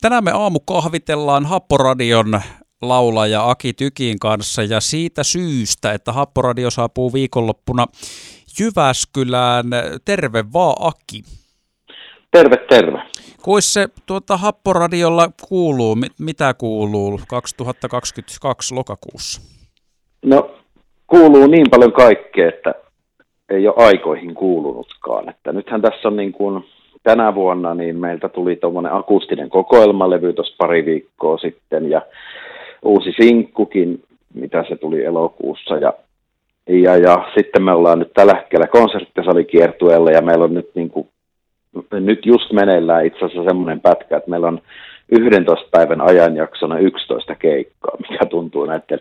Tänään me aamukahvitellaan Happoradion laulaja Aki Tykin kanssa ja siitä syystä, että Happoradio saapuu viikonloppuna Jyväskylään. Terve vaan Aki. Terve, terve. Kuis se tuota, Happoradiolla kuuluu? Mitä kuuluu 2022 lokakuussa? No, kuuluu niin paljon kaikkea, että ei ole aikoihin kuulunutkaan. Että nythän tässä on niin kuin tänä vuonna, niin meiltä tuli tuommoinen akustinen kokoelmalevy tuossa pari viikkoa sitten ja uusi sinkkukin, mitä se tuli elokuussa ja ja, ja sitten me ollaan nyt tällä hetkellä konserttisalikiertueella ja meillä on nyt, niin kuin, nyt just meneillään itse asiassa semmoinen pätkä, että meillä on 11 päivän ajanjaksona 11 keikkaa, mikä tuntuu näiden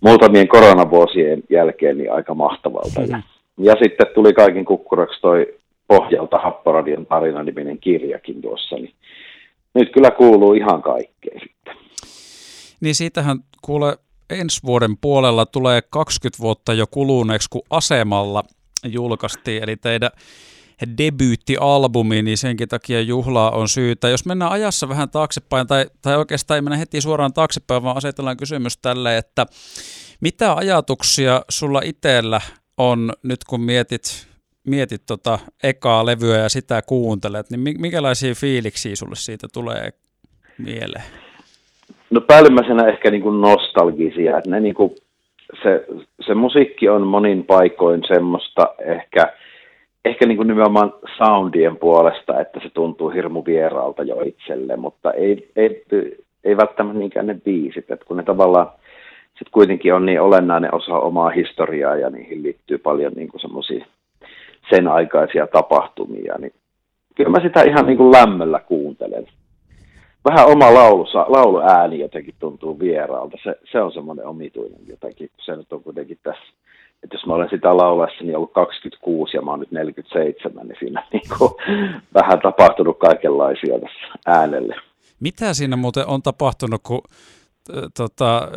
muutamien koronavuosien jälkeen niin aika mahtavalta. Mm. Ja sitten tuli kaiken kukkuraksi toi pohjalta Happoradion tarina-niminen kirjakin tuossa, niin nyt kyllä kuuluu ihan kaikkea sitten. Niin siitähän kuule ensi vuoden puolella tulee 20 vuotta jo kuluneeksi, kun Asemalla julkaistiin, eli teidän debyyttialbumi, niin senkin takia juhlaa on syytä. Jos mennään ajassa vähän taaksepäin, tai, tai oikeastaan ei mennä heti suoraan taaksepäin, vaan asetellaan kysymys tälle, että mitä ajatuksia sulla itsellä on nyt, kun mietit, mietit tota ekaa levyä ja sitä kuuntelet, niin minkälaisia fiiliksiä sulle siitä tulee mieleen? No päällimmäisenä ehkä niin kuin nostalgisia, että ne niin kuin, se, se musiikki on monin paikoin semmoista ehkä, ehkä niin kuin nimenomaan soundien puolesta, että se tuntuu hirmu vieraalta jo itselle, mutta ei, ei, ei välttämättä niinkään ne biisit, että kun ne tavallaan sitten kuitenkin on niin olennainen osa omaa historiaa ja niihin liittyy paljon niin semmoisia sen aikaisia tapahtumia, niin kyllä mä sitä ihan niin kuin lämmöllä kuuntelen vähän oma laulu, lauluääni jotenkin tuntuu vieraalta. Se, se on semmoinen omituinen jotenkin, se nyt on kuitenkin tässä. Että jos mä olen sitä laulassa niin ollut 26 ja mä oon nyt 47, niin siinä niin kuin, vähän tapahtunut kaikenlaisia tässä äänelle. Mitä siinä muuten on tapahtunut, kun tota,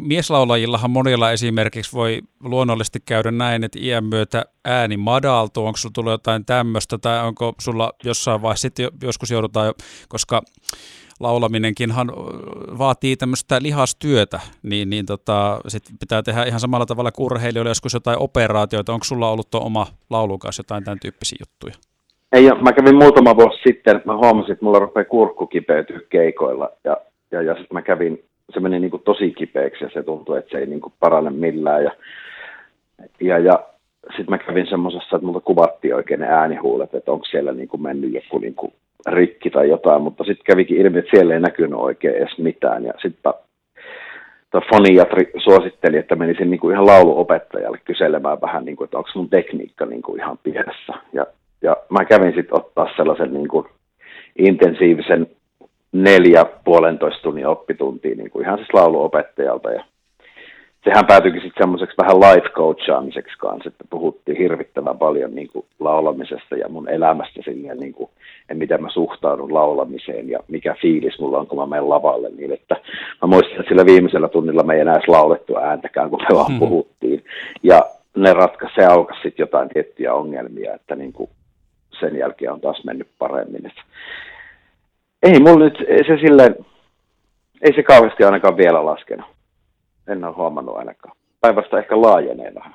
mieslaulajillahan monilla esimerkiksi voi luonnollisesti käydä näin, että iän myötä ääni madaltuu, onko sulla tullut jotain tämmöistä, tai onko sulla jossain vaiheessa sitten joskus joudutaan, koska laulaminenkinhan vaatii tämmöistä lihastyötä, niin, niin tota, sit pitää tehdä ihan samalla tavalla kuin urheilijoille joskus jotain operaatioita. Onko sulla ollut tuo oma laulukas jotain tämän tyyppisiä juttuja? Ei, mä kävin muutama vuosi sitten, mä huomasin, että mulla rupeaa kurkku keikoilla ja, ja, ja sitten mä kävin se meni niin kuin tosi kipeäksi ja se tuntui, että se ei niin kuin parane millään. Ja, ja, ja sitten mä kävin semmoisessa, että multa kuvattiin oikein ne äänihuulet, että onko siellä niin kuin mennyt joku niin kuin rikki tai jotain, mutta sitten kävikin ilmi, että siellä ei näkynyt oikein edes mitään. Ja sitten foniatri suositteli, että menisin niin kuin ihan lauluopettajalle kyselemään vähän, niin kuin, että onko mun tekniikka niin kuin ihan pienessä. Ja, ja mä kävin sitten ottaa sellaisen niin kuin intensiivisen neljä puolentoista tunnin oppituntia niin kuin ihan siis lauluopettajalta ja sehän päätyikin sitten semmoiseksi vähän life coachaamiseksi kanssa, että puhuttiin hirvittävän paljon niin kuin laulamisesta ja mun elämästä silleen, niin kuin, ja miten mä suhtaudun laulamiseen ja mikä fiilis mulla on, kun mä menen lavalle. Niin että mä muistan, että sillä viimeisellä tunnilla me ei enää edes laulettu ääntäkään, kun me vaan hmm. puhuttiin. Ja ne ratkaisi, se aukasi sitten jotain tiettyjä ongelmia, että niin kuin sen jälkeen on taas mennyt paremmin. Että ei mulla nyt se silleen, ei se kauheasti ainakaan vielä laskenut. En ole huomannut ainakaan. Päivästä ehkä laajenee vähän.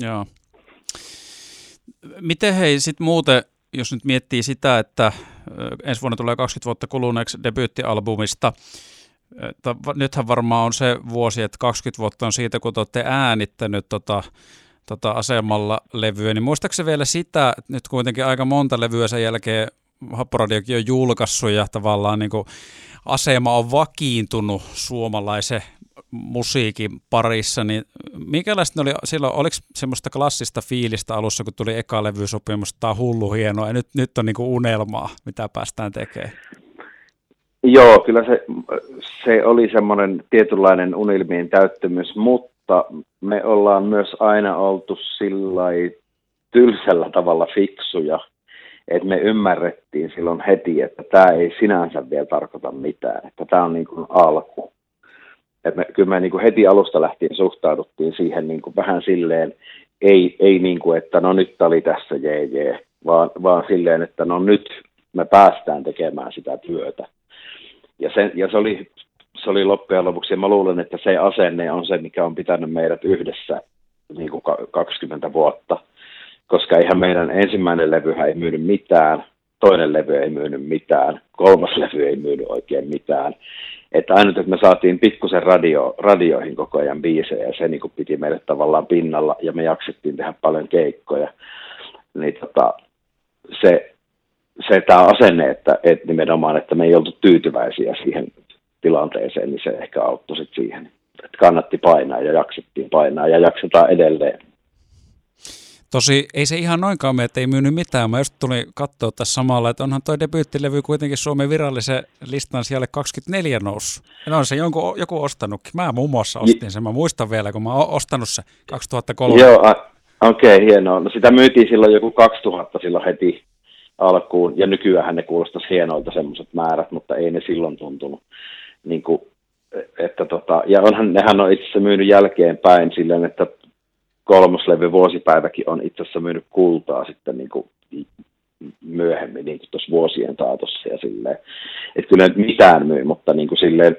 Joo. Miten hei sitten muuten, jos nyt miettii sitä, että ensi vuonna tulee 20 vuotta kuluneeksi debyyttialbumista, nythän varmaan on se vuosi, että 20 vuotta on siitä, kun te olette äänittänyt tota, tota asemalla levyä, niin muistaakseni vielä sitä, että nyt kuitenkin aika monta levyä sen jälkeen Happoradiokin on julkaissut ja tavallaan niin kuin asema on vakiintunut suomalaisen musiikin parissa, niin minkälaista oli silloin, oliko semmoista klassista fiilistä alussa, kun tuli eka levysopimus, tämä on hullu hienoa, ja nyt, nyt on niin kuin unelmaa, mitä päästään tekemään? Joo, kyllä se, se oli semmoinen tietynlainen unelmien täyttymys, mutta me ollaan myös aina oltu sillä tylsällä tavalla fiksuja, että me ymmärrettiin silloin heti, että tämä ei sinänsä vielä tarkoita mitään, että tämä on niin kuin alku. Et me, kyllä me niin kuin heti alusta lähtien suhtauduttiin siihen niin kuin vähän silleen, ei, ei niin kuin, että no nyt oli tässä jee, jee vaan, vaan silleen, että no nyt me päästään tekemään sitä työtä. Ja, sen, ja se, oli, se oli loppujen lopuksi, ja mä luulen, että se asenne on se, mikä on pitänyt meidät yhdessä niin kuin 20 vuotta, koska ihan meidän ensimmäinen levyhän ei myynyt mitään, toinen levy ei myynyt mitään, kolmas levy ei myynyt oikein mitään. Että ainut, että me saatiin pikkusen radio, radioihin koko ajan biisejä, ja se niin piti meille tavallaan pinnalla, ja me jaksettiin tehdä paljon keikkoja. Niin tota, se, se tämä asenne, että, että nimenomaan, että me ei oltu tyytyväisiä siihen tilanteeseen, niin se ehkä auttoi sit siihen, että kannatti painaa ja jaksettiin painaa ja jaksetaan edelleen. Tosi ei se ihan noinkaan mene, että ei myynyt mitään. Mä just tulin katsoa tässä samalla, että onhan toi debyyttilevy kuitenkin Suomen virallisen listan siellä 24 noussut. Ja on se jonkun, joku ostanutkin. Mä muun muassa ostin sen. Mä muistan vielä, kun mä oon ostanut se 2003. Joo, okei, okay, hienoa. No sitä myytiin silloin joku 2000 silloin heti alkuun. Ja nykyään ne kuulostaisi hienoilta semmoiset määrät, mutta ei ne silloin tuntunut. Niin kuin, että tota, ja onhan, nehän on itse asiassa myynyt jälkeenpäin silleen, että kolmoslevy vuosipäiväkin on itse asiassa myynyt kultaa sitten niin kuin myöhemmin niin kuin tuossa vuosien saatossa ja silleen. Että kyllä nyt mitään myy, mutta niin kuin silleen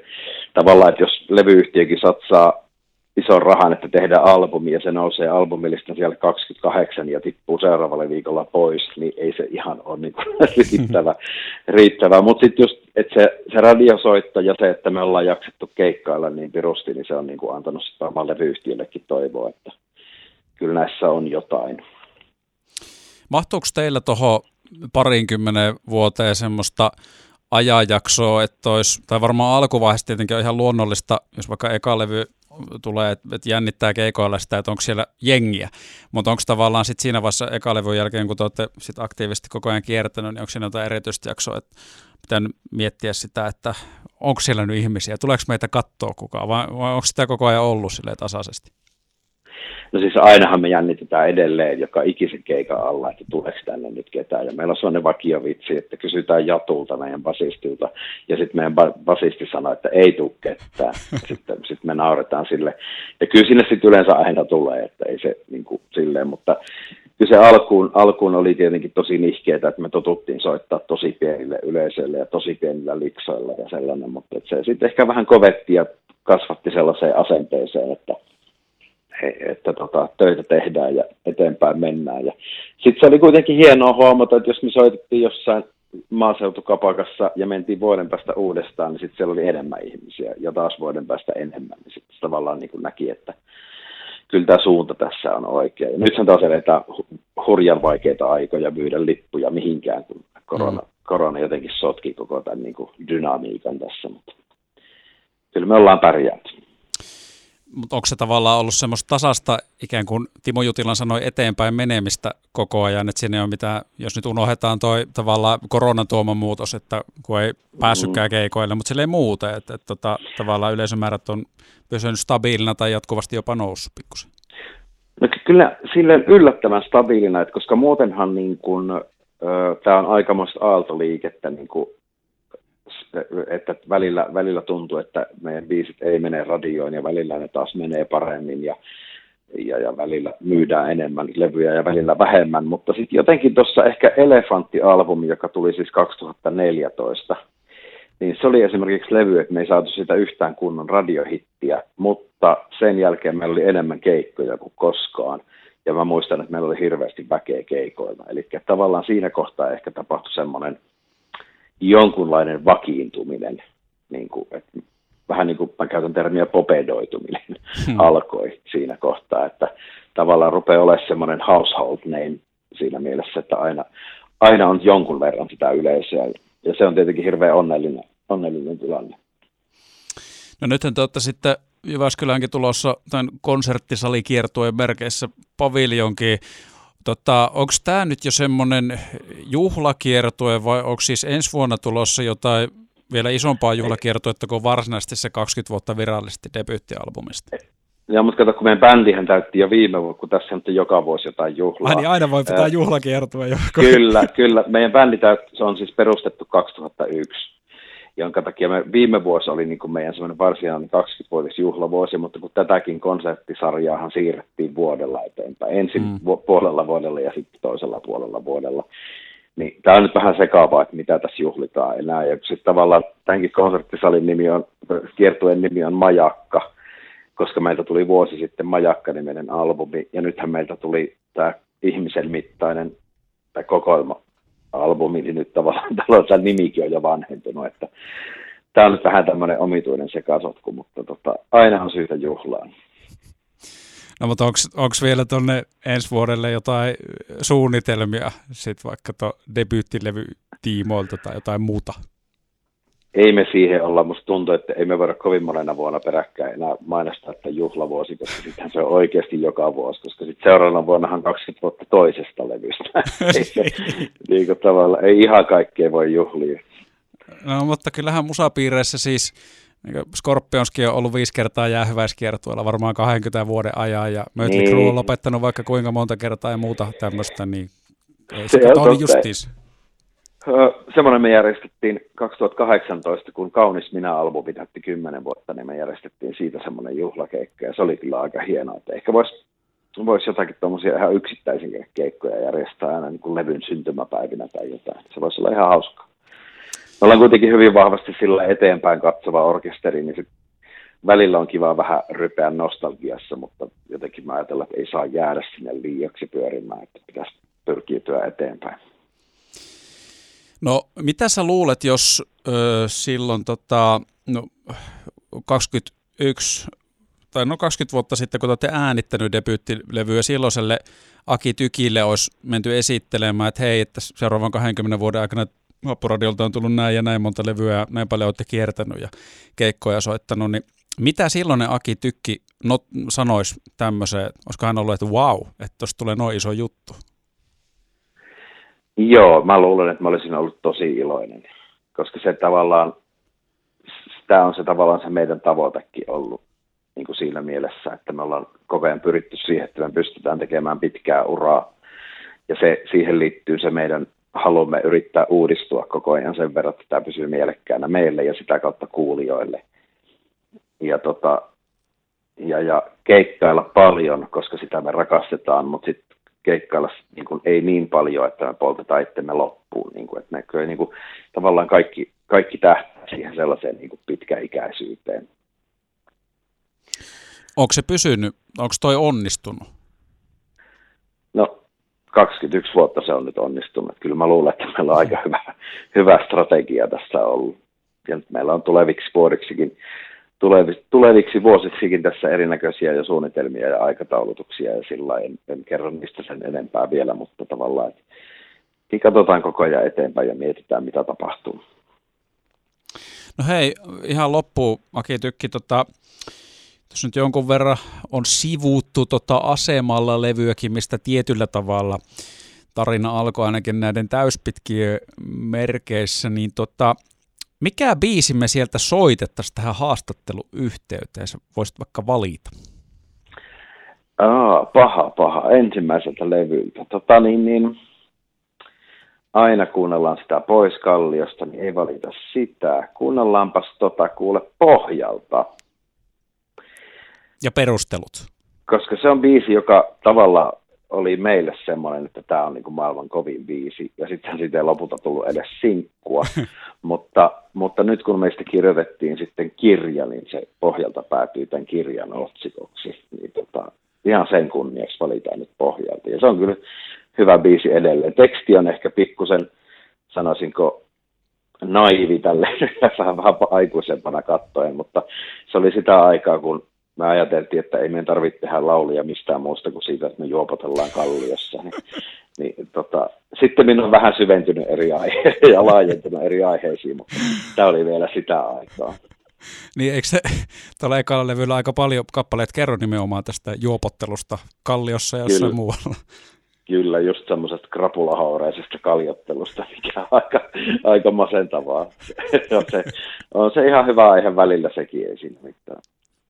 tavallaan, että jos levyyhtiökin satsaa ison rahan, että tehdään albumi ja se nousee albumilistan siellä 28 ja tippuu seuraavalle viikolla pois, niin ei se ihan ole niin riittävä. riittävä. Mutta sitten just, että se, se radiosoitto ja se, että me ollaan jaksettu keikkailla niin pirusti, niin se on niin kuin antanut sitä omalle levyyhtiöllekin toivoa, että kyllä näissä on jotain. Mahtuuko teillä tuohon parinkymmenen vuoteen semmoista ajanjaksoa, että olisi, tai varmaan alkuvaiheessa tietenkin on ihan luonnollista, jos vaikka eka levy tulee, että jännittää keikoilla sitä, että onko siellä jengiä. Mutta onko tavallaan sitten siinä vaiheessa eka levyn jälkeen, kun te olette sit aktiivisesti koko ajan kiertänyt, niin onko siinä jotain erityistä jaksoa, että pitää miettiä sitä, että onko siellä nyt ihmisiä, tuleeko meitä katsoa kukaan, vai, onko sitä koko ajan ollut tasaisesti? No siis ainahan me jännitetään edelleen joka ikisen keikan alla, että tuleeko tänne nyt ketään. Ja meillä on sellainen vakiovitsi, että kysytään Jatulta meidän basistilta. Ja sitten meidän basisti sanoo, että ei tule ketään. Sitten sit me nauretaan sille. Ja kyllä sinne sitten yleensä aina tulee, että ei se niin kuin, silleen. Mutta kyllä se alkuun, alkuun oli tietenkin tosi nihkeetä, että me totuttiin soittaa tosi pienille yleisöille ja tosi pienillä liksoilla ja sellainen. Mutta se sitten ehkä vähän kovetti ja kasvatti sellaiseen asenteeseen, että – että tota, töitä tehdään ja eteenpäin mennään. Ja sitten se oli kuitenkin hienoa huomata, että jos me soitettiin jossain maaseutukapakassa ja mentiin vuoden päästä uudestaan, niin sitten siellä oli enemmän ihmisiä ja taas vuoden päästä enemmän. Niin sitten tavallaan niin näki, että kyllä tämä suunta tässä on oikea. Ja nythän taas eletään hurjan vaikeita aikoja myydä lippuja mihinkään, kun korona, mm. korona jotenkin sotki koko tämän niin kuin dynamiikan tässä. Mutta kyllä me ollaan pärjäänyt mutta onko se tavallaan ollut semmoista tasasta ikään kuin Timo Jutilan sanoi eteenpäin menemistä koko ajan, että sinne on mitä, jos nyt unohdetaan toi tavallaan koronan tuoma muutos, että kun ei päässytkään keikoille, mutta sille ei muuten, että, että tota, tavallaan yleisömäärät on pysynyt stabiilina tai jatkuvasti jopa noussut pikkusen. No kyllä silleen yllättävän stabiilina, että koska muutenhan niin kuin, tämä on aikamoista aaltoliikettä niin kuin että välillä, välillä tuntuu, että meidän biisit ei mene radioon ja välillä ne taas menee paremmin ja, ja, ja välillä myydään enemmän levyjä ja välillä vähemmän, mutta sitten jotenkin tuossa ehkä Elefantti-albumi, joka tuli siis 2014, niin se oli esimerkiksi levy, että me ei saatu sitä yhtään kunnon radiohittiä, mutta sen jälkeen meillä oli enemmän keikkoja kuin koskaan. Ja mä muistan, että meillä oli hirveästi väkeä keikoilla. Eli tavallaan siinä kohtaa ehkä tapahtui semmoinen jonkunlainen vakiintuminen, niin kuin, että vähän niin kuin mä käytän termiä popedoituminen, hmm. alkoi siinä kohtaa, että tavallaan rupeaa olemaan semmoinen household name siinä mielessä, että aina, aina on jonkun verran sitä yleisöä, ja se on tietenkin hirveän onnellinen, onnellinen tilanne. No nythän te olette sitten Jyväskyläänkin tulossa tämän konserttisalikiertueen merkeissä paviljonkin. Tota, onko tämä nyt jo semmoinen juhlakiertue vai onko siis ensi vuonna tulossa jotain vielä isompaa juhlakiertuetta kuin varsinaisesti se 20 vuotta virallisesti debyyttialbumista? Ja mutta kato, kun meidän bändihän täytti jo viime vuonna, kun tässä on joka vuosi jotain juhlaa. Ai niin aina voi pitää juhlakiertue jo. Kyllä, kyllä. Meidän bändi täytti, se on siis perustettu 2001 jonka takia me, viime vuosi oli niin kuin meidän semmoinen varsinainen 20-vuotis juhlavuosi, mutta kun tätäkin konserttisarjaahan siirrettiin vuodella eteenpäin, ensin mm. puolella vuodella ja sitten toisella puolella vuodella, Niin tämä on nyt vähän sekaavaa, että mitä tässä juhlitaan enää. Ja sitten tavallaan tämänkin konserttisalin nimi on, kiertueen nimi on Majakka, koska meiltä tuli vuosi sitten Majakka-niminen albumi, ja nythän meiltä tuli tämä ihmisen mittainen tai kokoelma albumi, niin nyt tavallaan tämä nimikin on jo vanhentunut, että tämä on nyt vähän tämmöinen omituinen sekasotku, mutta tota, aina on syytä juhlaan. No mutta onko vielä tuonne ensi vuodelle jotain suunnitelmia, sit vaikka tuon debyyttilevy tiimoilta tai jotain muuta? Ei me siihen olla. Musta tuntuu, että ei me voida kovin monena vuonna peräkkäin enää mainostaa, että juhlavuosi, koska sittenhän se on oikeasti joka vuosi, koska sitten seuraavana vuonnahan 20 vuotta toisesta levystä. ei, se, niin kuin tavalla, ei ihan kaikkea voi juhlia. No mutta kyllähän musapiireissä siis niin Scorpionskin on ollut viisi kertaa jäähyväiskiertueella varmaan 20 vuoden ajan ja Mötley niin. Crue on lopettanut vaikka kuinka monta kertaa ja muuta tämmöistä, niin ei se, se on justiis. Semmoinen me järjestettiin 2018, kun Kaunis minä-albumi täytti 10 vuotta, niin me järjestettiin siitä semmoinen juhlakeikka ja se oli kyllä aika hienoa. Että ehkä voisi vois jotakin tuommoisia ihan yksittäisiä keikkoja järjestää aina niin kuin levyn syntymäpäivinä tai jotain. Se voisi olla ihan hauskaa me ollaan kuitenkin hyvin vahvasti sillä eteenpäin katsova orkesteri, niin sit välillä on kiva vähän rypeä nostalgiassa, mutta jotenkin mä ajatellaan, että ei saa jäädä sinne liiaksi pyörimään, että pitäisi pyrkiä eteenpäin. No mitä sä luulet, jos ö, silloin tota, no, 21 tai no 20 vuotta sitten, kun olette äänittänyt debyyttilevyä silloiselle Aki Tykille olisi menty esittelemään, että hei, että seuraavan 20 vuoden aikana Vappuradiolta on tullut näin ja näin monta levyä ja näin paljon olette kiertänyt ja keikkoja soittanut, niin mitä silloinen Aki Tykki not, sanoisi tämmöiseen, olisiko hän ollut, että wow, että tuossa tulee noin iso juttu? Joo, mä luulen, että mä olisin ollut tosi iloinen, koska se tavallaan, tämä on se tavallaan se meidän tavoitekin ollut niin kuin siinä mielessä, että me ollaan koko ajan pyritty siihen, että me pystytään tekemään pitkää uraa, ja se, siihen liittyy se meidän haluamme yrittää uudistua koko ajan sen verran, että tämä pysyy mielekkäänä meille ja sitä kautta kuulijoille. Ja, tota, ja, ja keikkailla paljon, koska sitä me rakastetaan, mutta sitten keikkailla niin kuin, ei niin paljon, että me poltetaan itsemme loppuun. Niin kuin, että näkyy, niin kuin, tavallaan kaikki, kaikki tähtää siihen sellaiseen niin kuin pitkäikäisyyteen. Onko se pysynyt, onko toi onnistunut? No 21 vuotta se on nyt onnistunut. Kyllä mä luulen, että meillä on aika hyvä, hyvä strategia tässä ollut. Ja meillä on tuleviksi vuodiksikin, tuleviksi, vuosiksikin tässä erinäköisiä jo suunnitelmia ja aikataulutuksia ja sillä en, en kerro niistä sen enempää vielä, mutta tavallaan, että niin katsotaan koko ajan eteenpäin ja mietitään, mitä tapahtuu. No hei, ihan loppuun, Aki Tykki, tota, tässä nyt jonkun verran on sivuuttu tota asemalla levyäkin, mistä tietyllä tavalla tarina alkoi ainakin näiden täyspitkien merkeissä, niin tota, mikä biisi me sieltä soitettaisiin tähän haastatteluyhteyteen? Sä voisit vaikka valita. Aa, paha, paha. Ensimmäiseltä levyltä. Tota, niin, niin, aina kuunnellaan sitä pois kalliosta, niin ei valita sitä. Kuunnellaanpas tota kuule pohjalta. Ja perustelut? Koska se on biisi, joka tavallaan oli meille semmoinen, että tämä on niin kuin maailman kovin biisi, ja sitten siitä ei lopulta tullut edes sinkkua, mutta, mutta nyt kun meistä kirjoitettiin sitten kirja, niin se pohjalta päätyy tämän kirjan otsikoksi, niin tota, ihan sen kunniaksi valitaan nyt pohjalta, ja se on kyllä hyvä biisi edelleen. Teksti on ehkä pikkusen, sanoisinko, naivi tälle. Vähän aikuisempana kattoen, mutta se oli sitä aikaa, kun me ajateltiin, että ei meidän tarvitse tehdä laulia mistään muusta kuin siitä, että me juopotellaan kalliossa. Niin, niin, tota, sitten minä on vähän syventynyt eri aiheisiin ja laajentunut eri aiheisiin, mutta tämä oli vielä sitä aikaa. Niin eikö se tuolla ekalla levyllä aika paljon kappaleet kerro nimenomaan tästä juopottelusta kalliossa ja jossain Kyllä. muualla? Kyllä, just semmoisesta krapulahaureisesta kaljottelusta, mikä on aika, aika masentavaa. on, se, on se ihan hyvä aihe välillä sekin, ei siinä mitään.